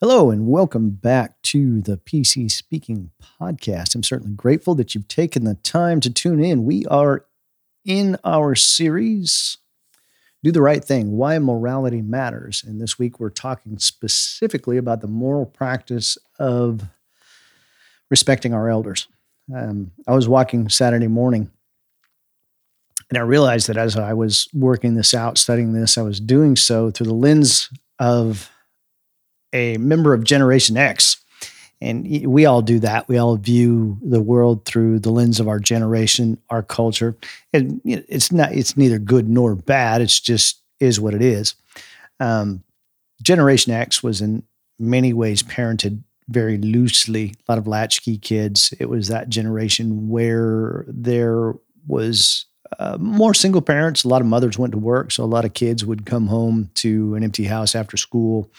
Hello, and welcome back to the PC Speaking Podcast. I'm certainly grateful that you've taken the time to tune in. We are in our series, Do the Right Thing Why Morality Matters. And this week we're talking specifically about the moral practice of respecting our elders. Um, I was walking Saturday morning and I realized that as I was working this out, studying this, I was doing so through the lens of a member of Generation X. And we all do that. We all view the world through the lens of our generation, our culture. And it's not, it's neither good nor bad. It's just is what it is. Um, Generation X was in many ways parented very loosely, a lot of latchkey kids. It was that generation where there was uh, more single parents. A lot of mothers went to work, so a lot of kids would come home to an empty house after school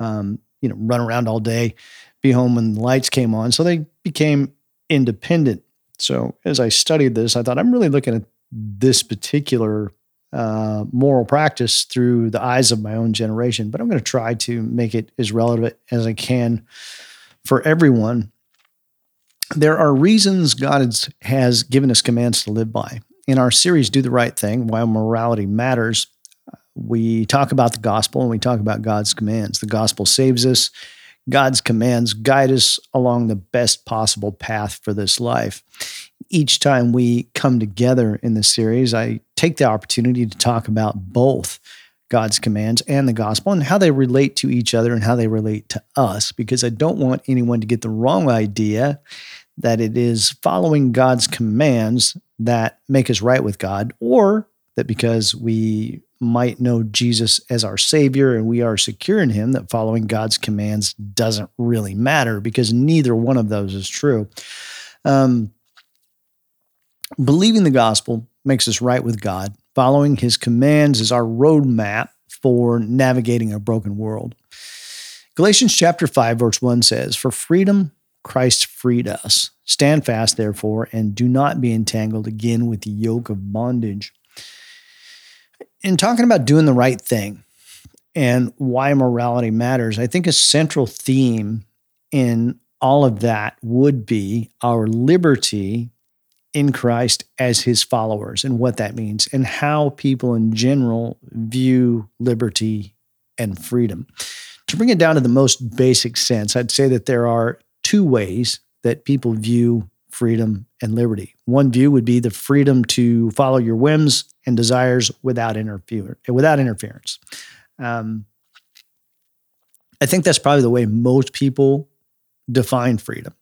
um, you know, run around all day, be home when the lights came on. So they became independent. So as I studied this, I thought I'm really looking at this particular uh, moral practice through the eyes of my own generation, but I'm going to try to make it as relevant as I can for everyone. There are reasons God has given us commands to live by. In our series, Do the Right Thing Why Morality Matters, we talk about the gospel and we talk about God's commands. The gospel saves us. God's commands guide us along the best possible path for this life. Each time we come together in this series, I take the opportunity to talk about both God's commands and the gospel and how they relate to each other and how they relate to us, because I don't want anyone to get the wrong idea that it is following God's commands that make us right with God, or that because we might know Jesus as our Savior and we are secure in Him, that following God's commands doesn't really matter because neither one of those is true. Um, believing the gospel makes us right with God. Following His commands is our roadmap for navigating a broken world. Galatians chapter 5, verse 1 says, For freedom Christ freed us. Stand fast, therefore, and do not be entangled again with the yoke of bondage in talking about doing the right thing and why morality matters, I think a central theme in all of that would be our liberty in Christ as his followers and what that means and how people in general view liberty and freedom. To bring it down to the most basic sense, I'd say that there are two ways that people view freedom and liberty. One view would be the freedom to follow your whims and desires without interfere without interference. Um, I think that's probably the way most people define freedom.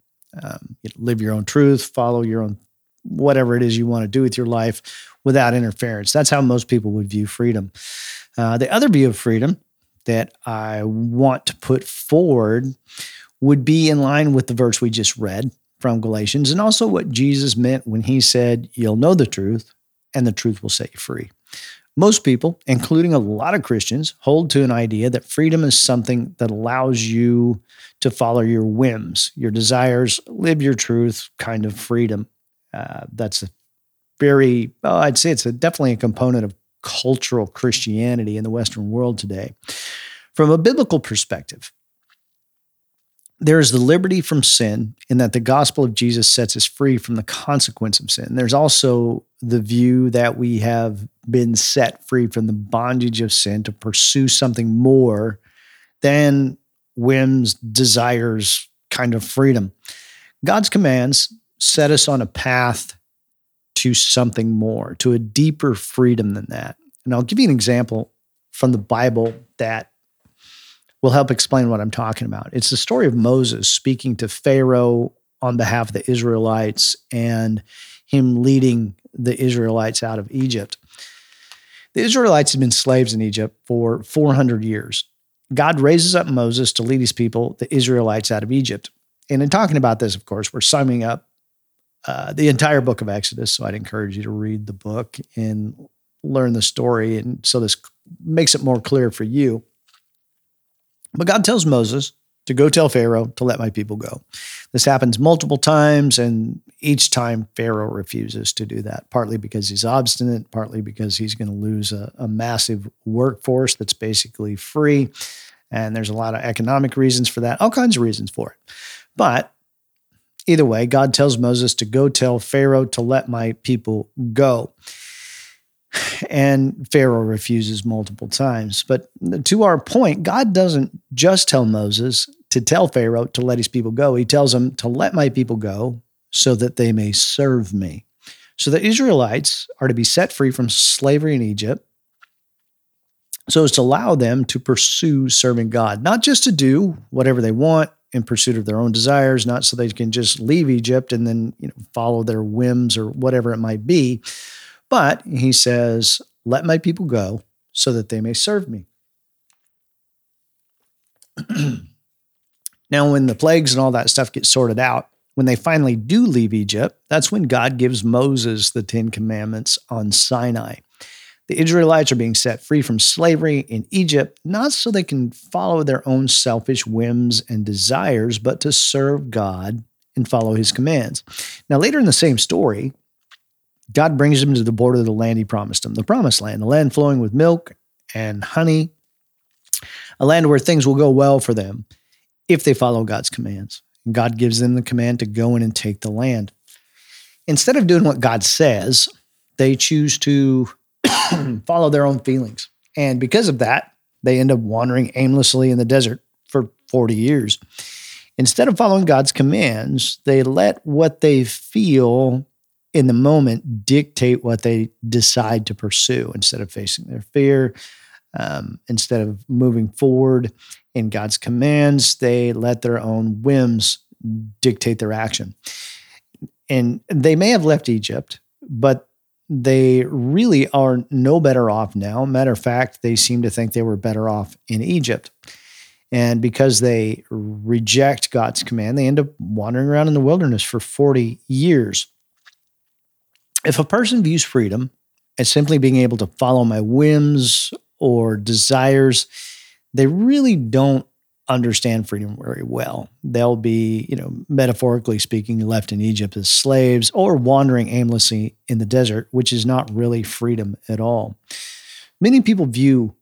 Um, you know, live your own truth, follow your own whatever it is you want to do with your life without interference. That's how most people would view freedom. Uh, the other view of freedom that I want to put forward would be in line with the verse we just read from Galatians and also what Jesus meant when he said, You'll know the truth, and the truth will set you free. Most people, including a lot of Christians, hold to an idea that freedom is something that allows you to follow your whims, your desires, live your truth kind of freedom. Uh, that's a very, well, I'd say it's a, definitely a component of cultural Christianity in the Western world today. From a biblical perspective, there is the liberty from sin in that the gospel of Jesus sets us free from the consequence of sin. There's also the view that we have been set free from the bondage of sin to pursue something more than whims, desires, kind of freedom. God's commands set us on a path to something more, to a deeper freedom than that. And I'll give you an example from the Bible that will help explain what I'm talking about. It's the story of Moses speaking to Pharaoh on behalf of the Israelites and him leading the Israelites out of Egypt. The Israelites had been slaves in Egypt for 400 years. God raises up Moses to lead his people, the Israelites, out of Egypt. And in talking about this, of course, we're summing up uh, the entire book of Exodus. So I'd encourage you to read the book and learn the story. And so this makes it more clear for you. But God tells Moses to go tell Pharaoh to let my people go. This happens multiple times, and each time Pharaoh refuses to do that, partly because he's obstinate, partly because he's going to lose a, a, massive workforce that's basically free. And there's a lot of economic reasons for that, all kinds of reasons for it. But either way, God tells Moses to go tell Pharaoh to let my people go. And Pharaoh refuses multiple times. But to our point, God doesn't just tell Moses to tell Pharaoh to let his people go. He tells him to let my people go so that they may serve me. So the Israelites are to be set free from slavery in Egypt so as to allow them to pursue serving God, not just to do whatever they want in pursuit of their own desires, not so they can just leave Egypt and then you know follow their whims or whatever it might be, but he says, "Let my people go so that they may serve me." now, when the plagues and all that stuff get sorted out, when they finally do leave Egypt, that's when God gives Moses the Ten Commandments on Sinai. The Israelites are being set free from slavery in Egypt, not so they can follow their own selfish whims and desires, but to serve God and follow his commands. Now, later in the same story, God brings them to the border of the land he promised them, the promised land, the land flowing with milk and honey, a land where things will go well for them if they follow God's commands. God gives them the command to go in and take the land. Instead of doing what God says, they choose to follow their own feelings. And because of that, they end up wandering aimlessly in the desert for 40 years. Instead of following God's commands, they let what they feel in the moment dictate what they decide to pursue instead of facing their fear. Um, instead of moving forward in God's commands, they let their own whims dictate their action. And they may have left Egypt, but they really are no better off now. Matter of fact, they seem to think they were better off in Egypt. And because they reject God's command, they end up wandering around in the wilderness for 40 years. If a person views freedom as simply being able to follow my whims or desires, they really don't understand freedom very well. They'll be, you know, metaphorically speaking, left in Egypt as slaves or wandering aimlessly in the desert, which is not really freedom at all. Many people view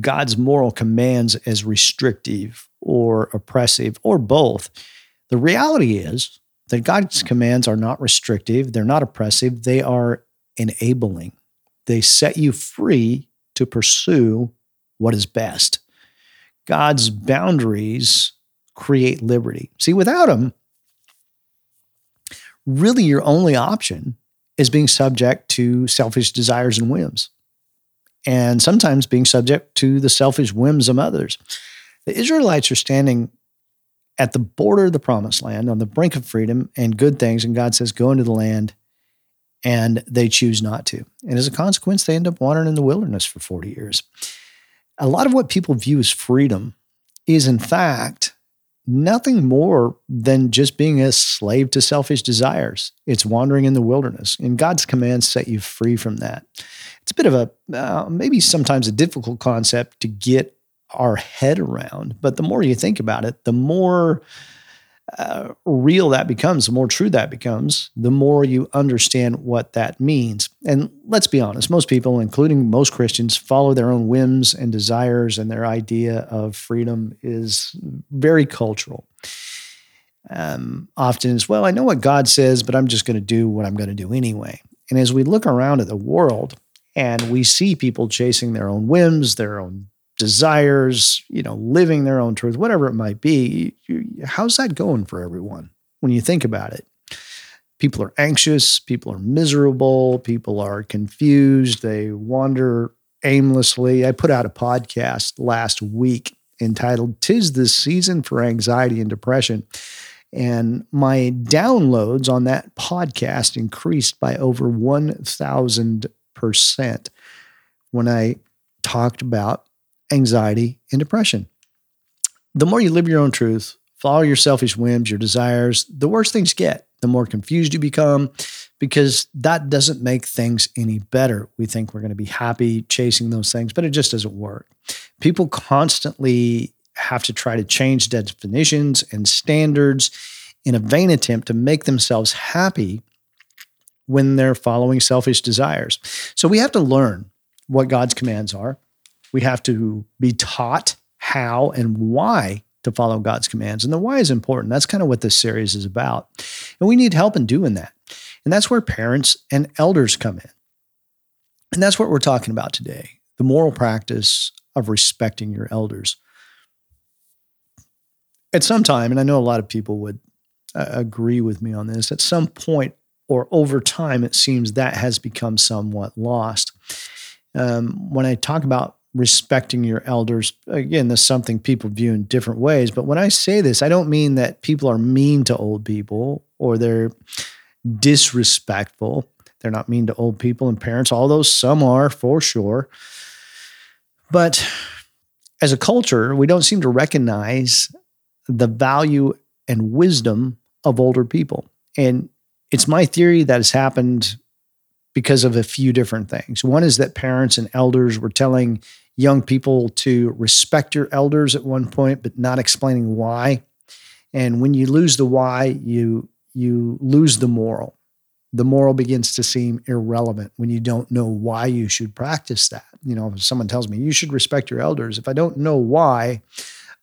God's moral commands as restrictive or oppressive or both. The reality is that God's hmm. commands are not restrictive, they're not oppressive, they are enabling. They set you free to pursue what is best. God's boundaries create liberty. See, without them, really your only option is being subject to selfish desires and whims, and sometimes being subject to the selfish whims of others. The Israelites are standing at the border of the promised land on the brink of freedom and good things, and God says, Go into the land, and they choose not to. And as a consequence, they end up wandering in the wilderness for 40 years a lot of what people view as freedom is, in fact, nothing more than just being a slave to selfish desires. It's wandering in the wilderness, and God's commands set you free from that. It's a bit of a, uh, maybe sometimes a difficult concept to get our head around, but the more you think about it, the more uh, real that becomes, the more true that becomes, the more you understand what that means. And let's be honest, most people, including most Christians, follow their own whims and desires, and their idea of freedom is very cultural. Um, often as well, I know what God says, but I'm just going to do what I'm going to do anyway. And as we look around at the world and we see people chasing their own whims, their own desires, you know, living their own truth, whatever it might be. How's that going for everyone when you think about it? People are anxious, people are miserable, people are confused, they wander aimlessly. I put out a podcast last week entitled Tis the Season for Anxiety and Depression. And my downloads on that podcast increased by over 1,000% when I talked about anxiety, and depression. The more you live your own truth, follow your selfish whims, your desires, the worse things get, the more confused you become, because that doesn't make things any better. We think we're going to be happy chasing those things, but it just doesn't work. People constantly have to try to change definitions and standards in a vain attempt to make themselves happy when they're following selfish desires. So we have to learn what God's commands are we have to be taught how and why to follow God's commands. And the why is important. That's kind of what this series is about. And we need help in doing that. And that's where parents and elders come in. And that's what we're talking about today the moral practice of respecting your elders. At some time, and I know a lot of people would uh, agree with me on this, at some point or over time, it seems that has become somewhat lost. Um, when I talk about respecting your elders. Again, this is something people view in different ways. But when I say this, I don't mean that people are mean to old people or they're disrespectful. They're not mean to old people and parents, although some are for sure. But as a culture, we don't seem to recognize the value and wisdom of older people. And it's my theory that has happened because of a few different things. One is that parents and elders were telling young people to respect your elders at one point, but not explaining why. And when you lose the why, you you lose the moral. The moral begins to seem irrelevant when you don't know why you should practice that. You know, if someone tells me you should respect your elders, if I don't know why,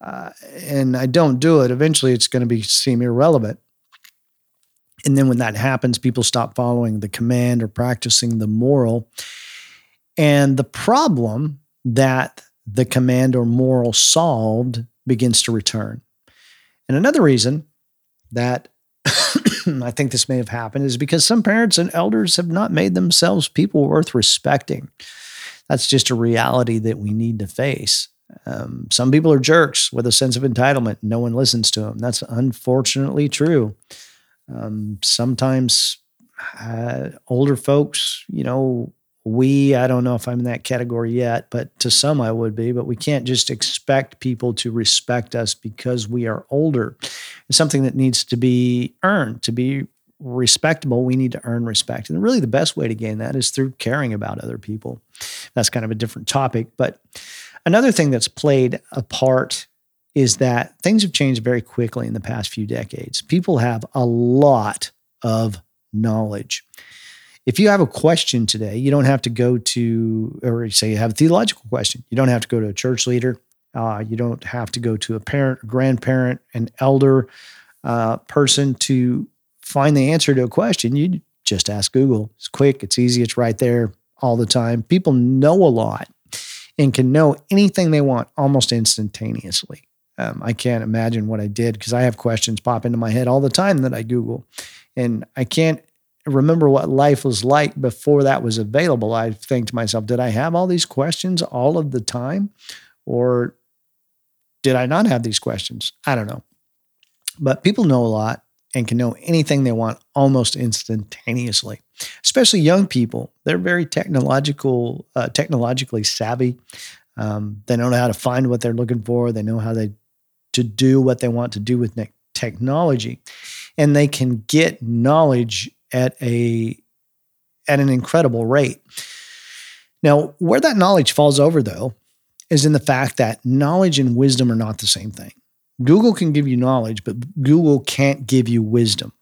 uh, and I don't do it, eventually it's going to be seem irrelevant. And then when that happens, people stop following the command or practicing the moral. And the problem that the command or moral solved begins to return. And another reason that I think this may have happened is because some parents and elders have not made themselves people worth respecting. That's just a reality that we need to face. Um, some people are jerks with a sense of entitlement. No one listens to them. That's unfortunately true. Um, sometimes uh, older folks, you know, we, I don't know if I'm in that category yet, but to some I would be, but we can't just expect people to respect us because we are older. It's something that needs to be earned. To be respectable, we need to earn respect. And really, the best way to gain that is through caring about other people. That's kind of a different topic. But another thing that's played a part is that things have changed very quickly in the past few decades. People have a lot of knowledge. If you have a question today, you don't have to go to, or say you have a theological question, you don't have to go to a church leader. Uh, you don't have to go to a parent, a grandparent, an elder uh, person to find the answer to a question. You just ask Google. It's quick, it's easy, it's right there all the time. People know a lot and can know anything they want almost instantaneously. Um, I can't imagine what I did because I have questions pop into my head all the time that I Google. And I can't remember what life was like before that was available, I think to myself, did I have all these questions all of the time? Or did I not have these questions? I don't know. But people know a lot and can know anything they want almost instantaneously. Especially young people, they're very technological, uh, technologically savvy. Um, they don't know how to find what they're looking for. They know how they to do what they want to do with technology, and they can get knowledge at a at an incredible rate. Now, where that knowledge falls over though is in the fact that knowledge and wisdom are not the same thing. Google can give you knowledge, but Google can't give you wisdom.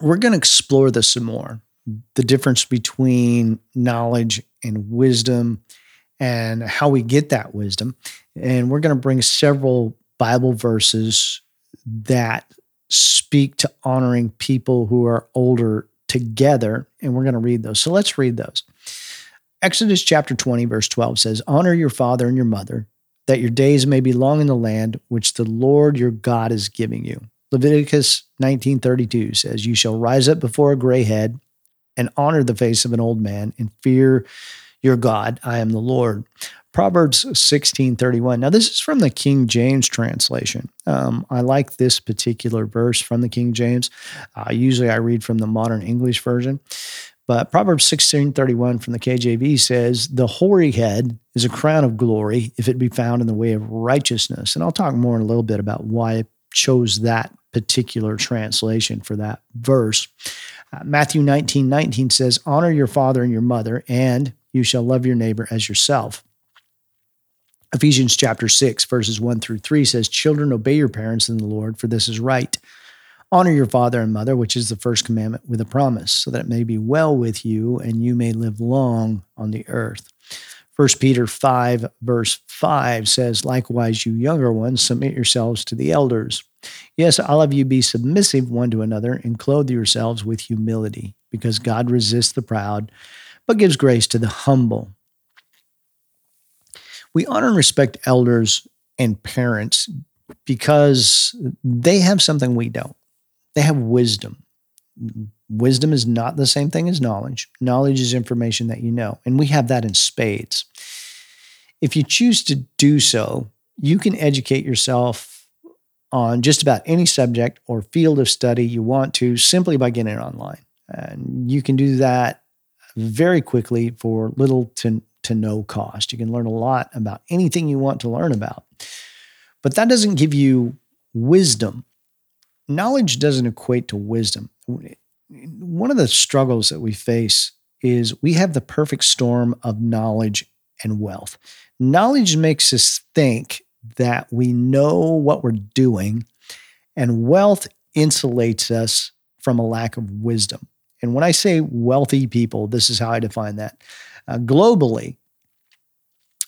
We're going to explore this some more the difference between knowledge and wisdom and how we get that wisdom. And we're going to bring several Bible verses that speak to honoring people who are older together. And we're going to read those. So let's read those. Exodus chapter 20, verse 12 says, Honor your father and your mother, that your days may be long in the land which the Lord your God is giving you. Leviticus 19:32 says, You shall rise up before a gray head and honor the face of an old man and fear your God. I am the Lord. Proverbs 16:31. Now this is from the King James translation. Um, I like this particular verse from the King James. Uh, usually I read from the modern English version. But Proverbs 16:31 from the KJV says, "The hoary head is a crown of glory if it be found in the way of righteousness." And I'll talk more in a little bit about why I chose that particular translation for that verse. Uh, Matthew 19, 19 says, Honor your father and your mother, and you shall love your neighbor as yourself. Ephesians chapter 6, verses 1 through 3 says, Children, obey your parents in the Lord, for this is right. Honor your father and mother, which is the first commandment, with a promise, so that it may be well with you and you may live long on the earth. 1 Peter 5, verse 5 says, Likewise, you younger ones, submit yourselves to the elders. Yes, all of you be submissive one to another and clothe yourselves with humility, because God resists the proud, but gives grace to the humble. We honor and respect elders and parents because they have something we don't. They have wisdom. Wisdom is not the same thing as knowledge. Knowledge is information that you know, and we have that in spades. If you choose to do so, you can educate yourself on just about any subject or field of study you want to simply by getting online. And you can do that very quickly for little to, to no cost. You can learn a lot about anything you want to learn about. But that doesn't give you wisdom. Knowledge doesn't equate to wisdom. One of the struggles that we face is we have the perfect storm of knowledge and wealth. Knowledge makes us think that we know what we're doing, and wealth insulates us from a lack of wisdom. And when I say wealthy people, this is how I define that. Uh, globally,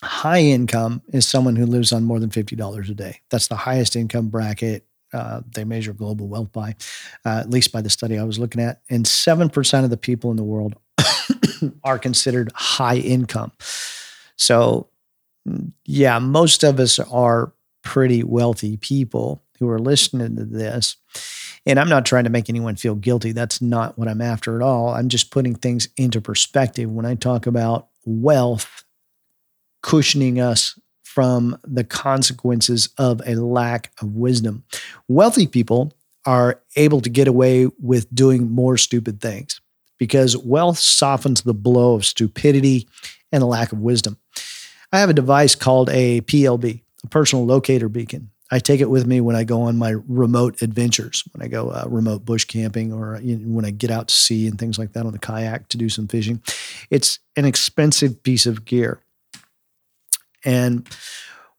high income is someone who lives on more than $50 a day. That's the highest income bracket uh, they measure global wealth by, uh, at least by the study I was looking at. And 7% of the people in the world are considered high income. So, yeah, most of us are pretty wealthy people who are listening to this. And I'm not trying to make anyone feel guilty. That's not what I'm after at all. I'm just putting things into perspective. When I talk about wealth cushioning us from the consequences of a lack of wisdom. Wealthy people are able to get away with doing more stupid things because wealth softens the blow of stupidity and a lack of wisdom. I have a device called a PLB, a personal locator beacon. I take it with me when I go on my remote adventures, when I go uh, remote bush camping or you know, when I get out to sea and things like that on the kayak to do some fishing. It's an expensive piece of gear. And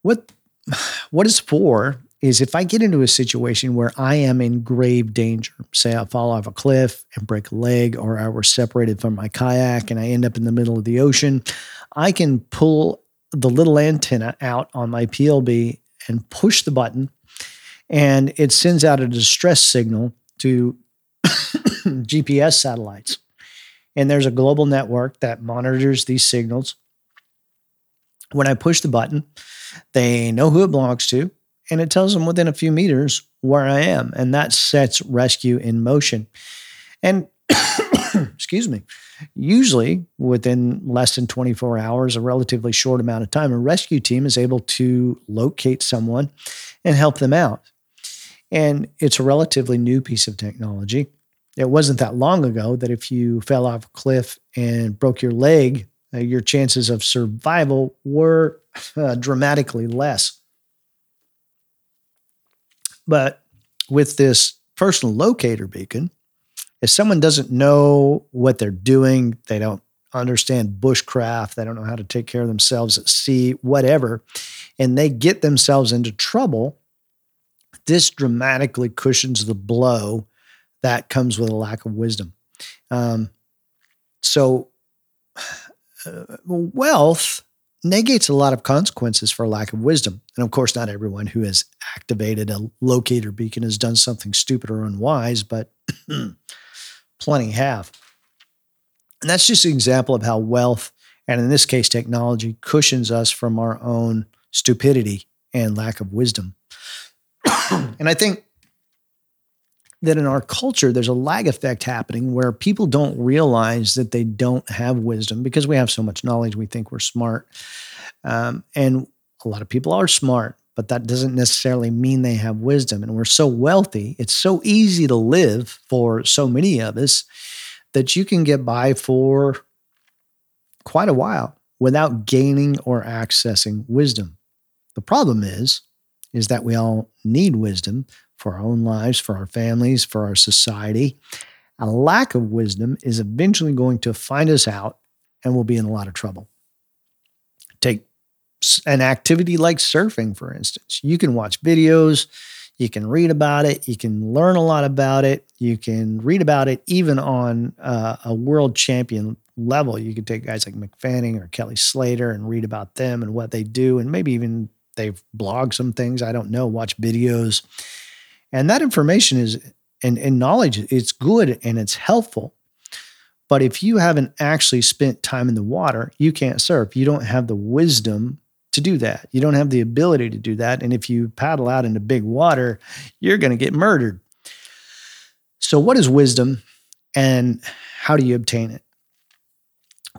what what it's for is if I get into a situation where I am in grave danger, say I fall off a cliff and break a leg, or I were separated from my kayak and I end up in the middle of the ocean, I can pull the little antenna out on my PLB and push the button, and it sends out a distress signal to GPS satellites. And there's a global network that monitors these signals when I push the button, they know who it belongs to, and it tells them within a few meters where I am. And that sets rescue in motion. And excuse me, usually within less than 24 hours, a relatively short amount of time, a rescue team is able to locate someone and help them out. And it's a relatively new piece of technology. It wasn't that long ago that if you fell off a cliff and broke your leg uh, your chances of survival were uh, dramatically less. But with this personal locator beacon, if someone doesn't know what they're doing, they don't understand bushcraft, they don't know how to take care of themselves at sea, whatever, and they get themselves into trouble, this dramatically cushions the blow that comes with a lack of wisdom. Um, so uh, wealth negates a lot of consequences for a lack of wisdom. And of course, not everyone who has activated a locator beacon has done something stupid or unwise, but plenty have. And that's just an example of how wealth, and in this case, technology, cushions us from our own stupidity and lack of wisdom. and I think that in our culture, there's a lag effect happening where people don't realize that they don't have wisdom because we have so much knowledge. We think we're smart. Um, and a lot of people are smart, but that doesn't necessarily mean they have wisdom. And we're so wealthy, it's so easy to live for so many of us that you can get by for quite a while without gaining or accessing wisdom. The problem is, is that we all need wisdom for our own lives, for our families, for our society. A lack of wisdom is eventually going to find us out and we'll be in a lot of trouble. Take an activity like surfing, for instance. You can watch videos, you can read about it, you can learn a lot about it, you can read about it even on uh, a world champion level. You could take guys like Mick Fanning or Kelly Slater and read about them and what they do, and maybe even they've blogged some things. I don't know, watch videos. And that information is and, and knowledge, it's good and it's helpful. But if you haven't actually spent time in the water, you can't surf. You don't have the wisdom to do that. You don't have the ability to do that. And if you paddle out into big water, you're going to get murdered. So, what is wisdom and how do you obtain it?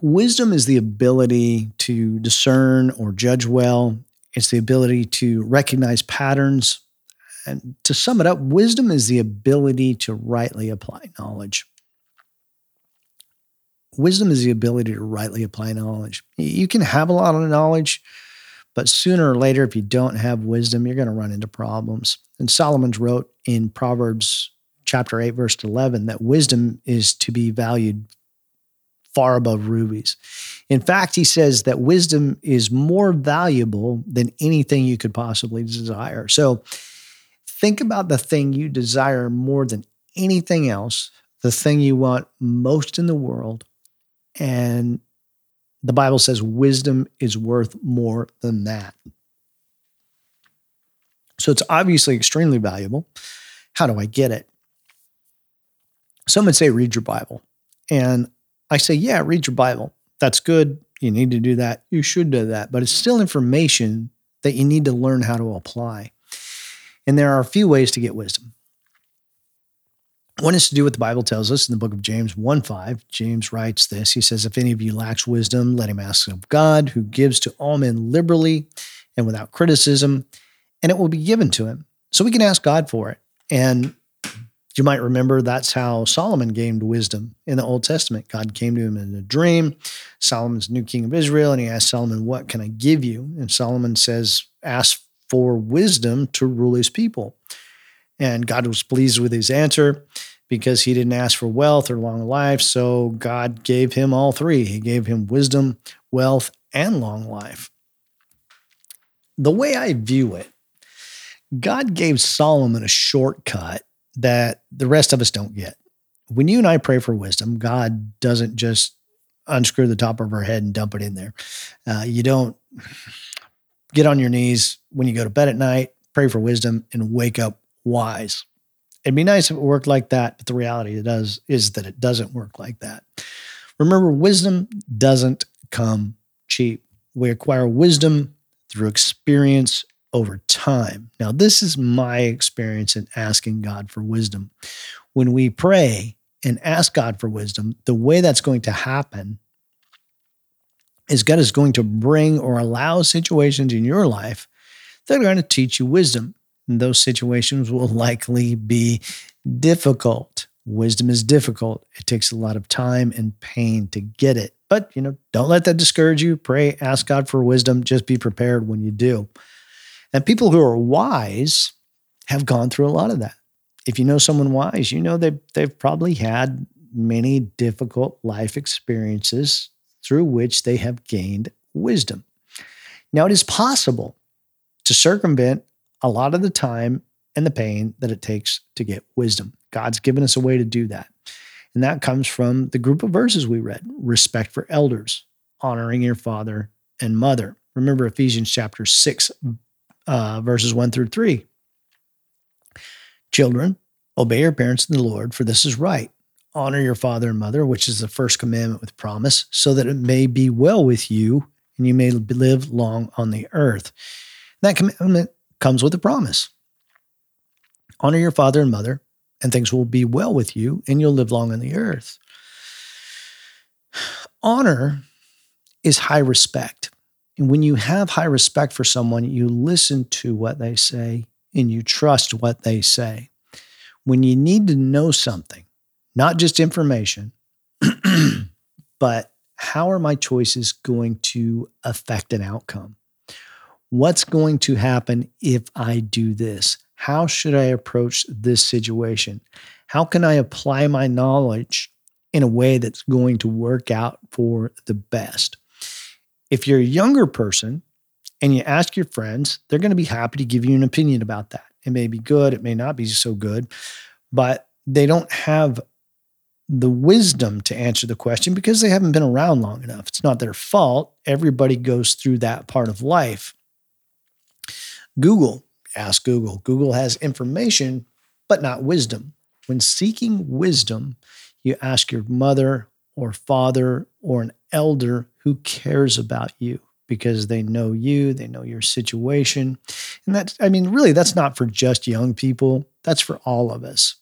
Wisdom is the ability to discern or judge well, it's the ability to recognize patterns. And to sum it up, wisdom is the ability to rightly apply knowledge. Wisdom is the ability to rightly apply knowledge. You can have a lot of knowledge, but sooner or later, if you don't have wisdom, you're going to run into problems. And Solomon's wrote in Proverbs chapter 8, verse 11, that wisdom is to be valued far above rubies. In fact, he says that wisdom is more valuable than anything you could possibly desire. So think about the thing you desire more than anything else, the thing you want most in the world, and the Bible says wisdom is worth more than that. So it's obviously extremely valuable. How do I get it? Some would say, read your Bible. And I say, yeah, read your Bible. That's good. You need to do that. You should do that. But it's still information that you need to learn how to apply. And there are a few ways to get wisdom. One is to do what the Bible tells us in the book of James 1 5. James writes this He says, If any of you lacks wisdom, let him ask of God, who gives to all men liberally and without criticism, and it will be given to him. So we can ask God for it. And you might remember that's how Solomon gained wisdom in the Old Testament. God came to him in a dream. Solomon's new king of Israel, and he asked Solomon, What can I give you? And Solomon says, Ask for wisdom to rule his people. And God was pleased with his answer because he didn't ask for wealth or long life. So God gave him all three. He gave him wisdom, wealth, and long life. The way I view it, God gave Solomon a shortcut that the rest of us don't get. When you and I pray for wisdom, God doesn't just unscrew the top of our head and dump it in there. Uh, you don't get on your knees when you go to bed at night, pray for wisdom, and wake up wise. It'd be nice if it worked like that, but the reality it does is that it doesn't work like that. Remember, wisdom doesn't come cheap. We acquire wisdom through experience over time. Now, this is my experience in asking God for wisdom. When we pray and ask God for wisdom, the way that's going to happen is God is going to bring or allow situations in your life that are going to teach you wisdom. Those situations will likely be difficult. Wisdom is difficult. It takes a lot of time and pain to get it. But, you know, don't let that discourage you. Pray, ask God for wisdom. Just be prepared when you do. And people who are wise have gone through a lot of that. If you know someone wise, you know they've, they've probably had many difficult life experiences through which they have gained wisdom. Now, it is possible to circumvent a lot of the time and the pain that it takes to get wisdom. God's given us a way to do that. And that comes from the group of verses we read respect for elders, honoring your father and mother. Remember Ephesians chapter 6, uh, verses 1 through 3. Children, obey your parents in the Lord, for this is right. Honor your father and mother, which is the first commandment with promise, so that it may be well with you and you may live long on the earth. that commandment comes with a promise. Honor your father and mother, and things will be well with you, and you'll live long on the earth. Honor is high respect. And when you have high respect for someone, you listen to what they say and you trust what they say. When you need to know something, not just information, but how are my choices going to affect an outcome? What's going to happen if I do this? How should I approach this situation? How can I apply my knowledge in a way that's going to work out for the best? If you're a younger person and you ask your friends, they're going to be happy to give you an opinion about that. It may be good, it may not be so good, but they don't have the wisdom to answer the question because they haven't been around long enough. It's not their fault. Everybody goes through that part of life. Google, ask Google. Google has information, but not wisdom. When seeking wisdom, you ask your mother or father or an elder who cares about you because they know you, they know your situation. And that's, I mean, really, that's not for just young people, that's for all of us.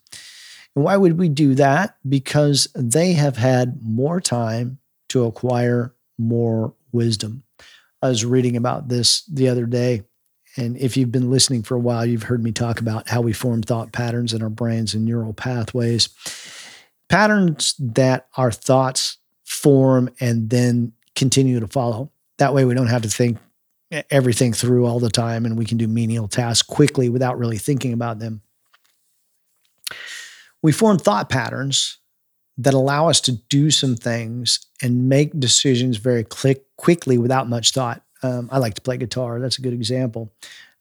And why would we do that? Because they have had more time to acquire more wisdom. I was reading about this the other day. And if you've been listening for a while, you've heard me talk about how we form thought patterns in our brains and neural pathways. Patterns that our thoughts form and then continue to follow. That way, we don't have to think everything through all the time and we can do menial tasks quickly without really thinking about them we form thought patterns that allow us to do some things and make decisions very quick, quickly without much thought. Um, I like to play guitar. That's a good example.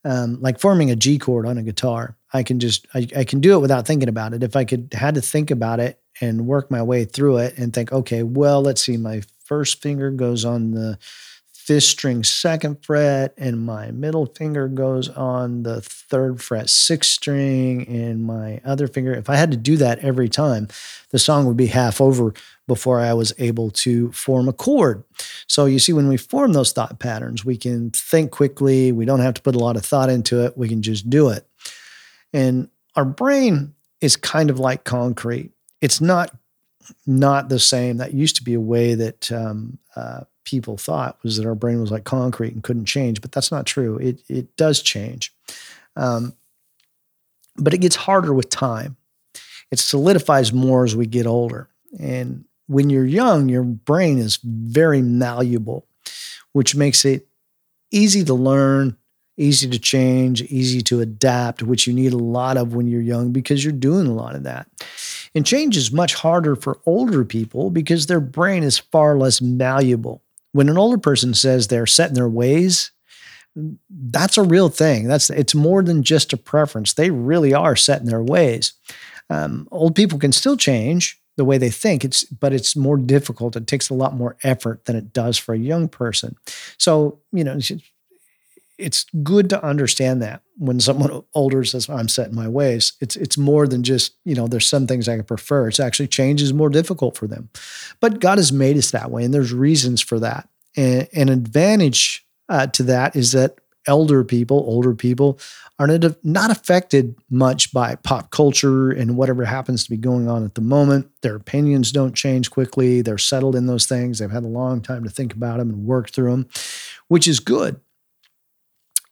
Um, like forming a G chord on a guitar, I can just I, I can do it without thinking about it. If I could had to think about it and work my way through it and think, okay, well, let's see, my first finger goes on the fifth string second fret and my middle finger goes on the third fret sixth string and my other finger. If i had to do that every time the song would be half over before i was able to form a chord. So you see when we form those thought patterns we can think quickly. We don't have to put a lot of thought into it. We can just do it. And our brain is kind of like concrete. It's not not the same. That used to be a way that um, uh, people thought was that our brain was like concrete and couldn't change, but that's not true. It it does change, um, but it gets harder with time. It solidifies more as we get older, and when you're young, your brain is very malleable, which makes it easy to learn, easy to change, easy to adapt, which you need a lot of when you're young because you're doing a lot of that. And change is much harder for older people because their brain is far less malleable when an older person says they're set in their ways, that's a real thing. That's it's more than just a preference. They really are set in their ways. Um, old people can still change the way they think. It's but it's more difficult. It takes a lot more effort than it does for a young person. So you know, it's good to understand that when someone older says I'm set in my ways, it's it's more than just you know there's some things I prefer. It's actually change is more difficult for them, but God has made us that way, and there's reasons for that. And an advantage uh, to that is that elder people, older people, are not affected much by pop culture and whatever happens to be going on at the moment. Their opinions don't change quickly. They're settled in those things. They've had a long time to think about them and work through them, which is good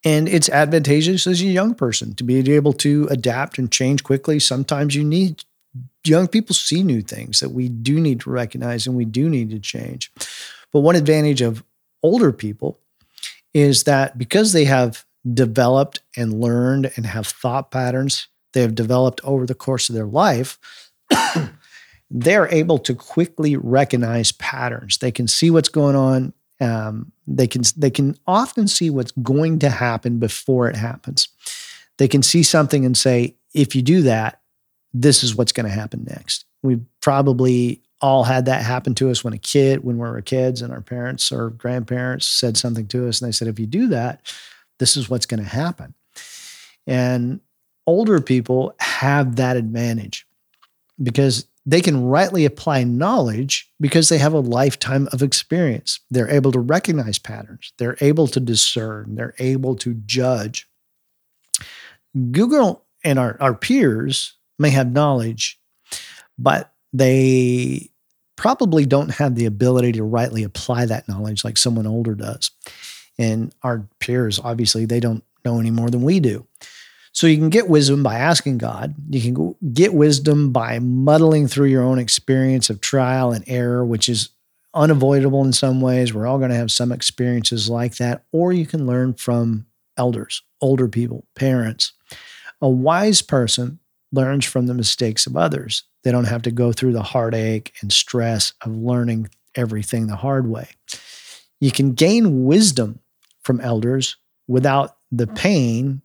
and it's advantageous as a young person to be able to adapt and change quickly. Sometimes you need young people see new things that we do need to recognize and we do need to change. But one advantage of older people is that because they have developed and learned and have thought patterns they have developed over the course of their life, they're able to quickly recognize patterns. They can see what's going on um, they can they can often see what's going to happen before it happens. They can see something and say, if you do that, this is what's going to happen next. We've probably all had that happen to us when a kid, when we were kids, and our parents or grandparents said something to us, and they said, if you do that, this is what's going to happen. And older people have that advantage because they can rightly apply knowledge because they have a lifetime of experience. They're able to recognize patterns, they're able to discern, they're able to judge. Google and our, our peers may have knowledge, but they probably don't have the ability to rightly apply that knowledge like someone older does. And our peers, obviously, they don't know any more than we do. So you can get wisdom by asking God. You can get wisdom by muddling through your own experience of trial and error, which is unavoidable in some ways. We're all going to have some experiences like that. Or you can learn from elders, older people, parents. A wise person learns from the mistakes of others. They don't have to go through the heartache and stress of learning everything the hard way. You can gain wisdom from elders without the mm. pain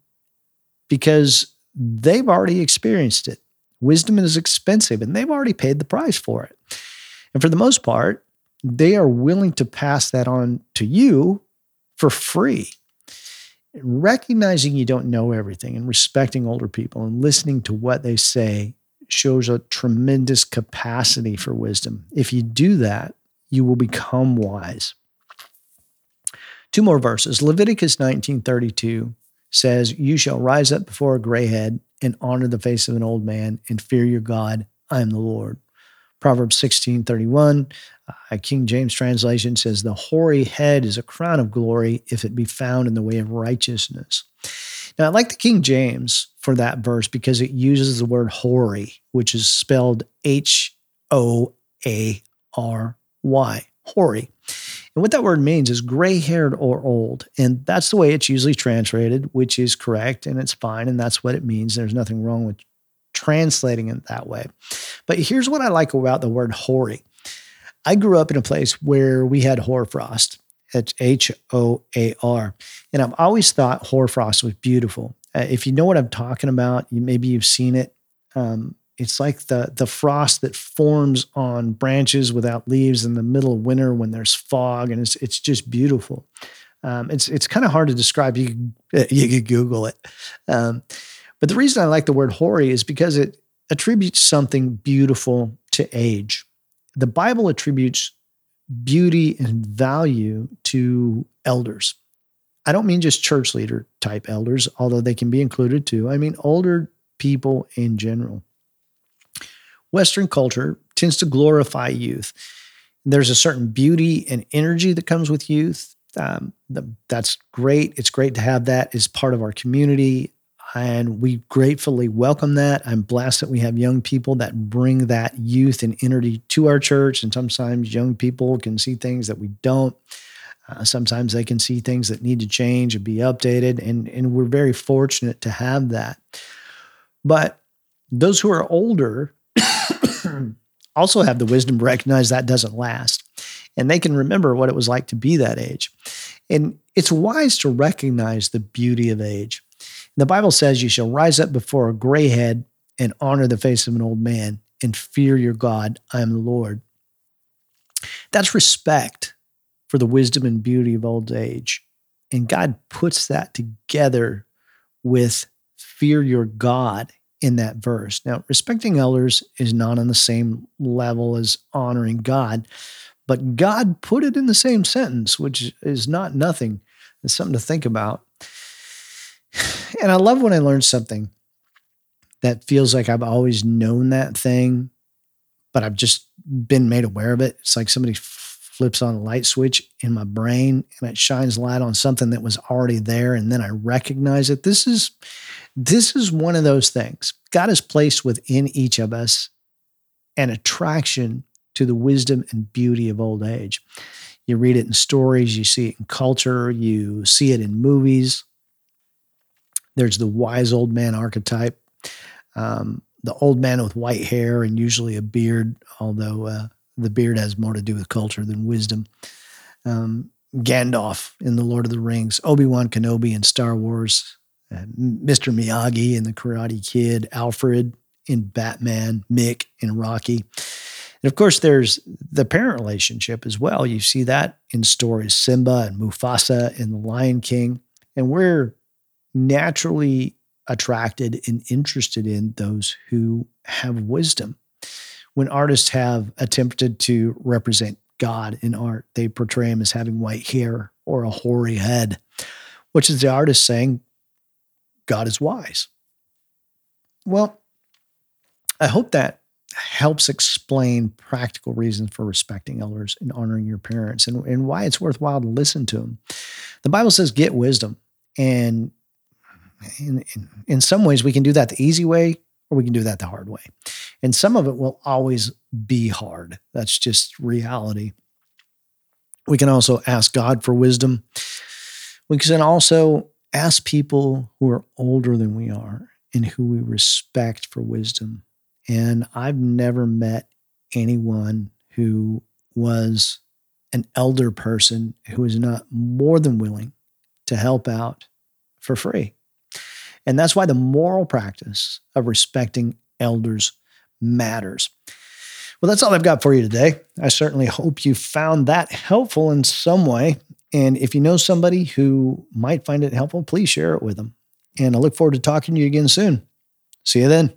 because they've already experienced it. Wisdom is expensive, and they've already paid the price for it. And for the most part, they are willing to pass that on to you for free. Recognizing you don't know everything and respecting older people and listening to what they say shows a tremendous capacity for wisdom. If you do that, you will become wise. Two more verses. Leviticus 19:32 says, "You shall rise up before a gray head and honor the face of an old man and fear your God. I am the Lord." Proverbs 16:31, uh, King James translation says, "The hoary head is a crown of glory if it be found in the way of righteousness." Now, I like the King James for that verse because it uses the word hoary, which is spelled H O A R Y, hoary. And what that word means is gray haired or old. And that's the way it's usually translated, which is correct and it's fine. And that's what it means. There's nothing wrong with translating it that way. But here's what I like about the word hoary I grew up in a place where we had hoarfrost. It's H O A R. And I've always thought hoarfrost was beautiful. Uh, if you know what I'm talking about, you, maybe you've seen it. Um, it's like the the frost that forms on branches without leaves in the middle of winter when there's fog, and it's it's just beautiful. Um, it's it's kind of hard to describe. You you could Google it, um, but the reason I like the word hoary is because it attributes something beautiful to age. The Bible attributes beauty and value to elders. I don't mean just church leader type elders, although they can be included too. I mean older people in general. Western culture tends to glorify youth. There's a certain beauty and energy that comes with youth. Um, that's great. It's great to have that as part of our community. And we gratefully welcome that. I'm blessed that we have young people that bring that youth and energy to our church. And sometimes young people can see things that we don't. Uh, sometimes they can see things that need to change and be updated. And, and we're very fortunate to have that. But those who are older also have the wisdom to recognize that doesn't last. And they can remember what it was like to be that age. And it's wise to recognize the beauty of age. The Bible says, You shall rise up before a gray head and honor the face of an old man and fear your God. I am the Lord. That's respect for the wisdom and beauty of old age. And God puts that together with fear your God in that verse. Now, respecting elders is not on the same level as honoring God, but God put it in the same sentence, which is not nothing. It's something to think about. And I love when I learn something that feels like I've always known that thing, but I've just been made aware of it. It's like somebody flips on a light switch in my brain and it shines light on something that was already there and then I recognize it. This is this is one of those things. God has placed within each of us an attraction to the wisdom and beauty of old age. You read it in stories, you see it in culture, you see it in movies. There's the wise old man archetype, um, the old man with white hair and usually a beard, although uh, the beard has more to do with culture than wisdom. Um, Gandalf in The Lord of the Rings, Obi Wan Kenobi in Star Wars, uh, Mr. Miyagi in The Karate Kid, Alfred in Batman, Mick in Rocky. And of course, there's the parent relationship as well. You see that in stories Simba and Mufasa in The Lion King. And we're naturally attracted and interested in those who have wisdom. When artists have attempted to represent God in art, they portray him as having white hair or a hoary head, which is the artist saying God is wise. Well, I hope that helps explain practical reasons for respecting elders and honoring your parents and, and why it's worthwhile to listen to them. The Bible says, get wisdom. And in, in, in some ways, we can do that the easy way or we can do that the hard way. And some of it will always be hard. That's just reality. We can also ask God for wisdom. We can also ask people who are older than we are and who we respect for wisdom. And I've never met anyone who was an elder person who is not more than willing to help out for free. And that's why the moral practice of respecting elders matters. Well, that's all I've got for you today. I certainly hope you found that helpful in some way. And if you know somebody who might find it helpful, please share it with them. And I look forward to talking to you again soon. See you then.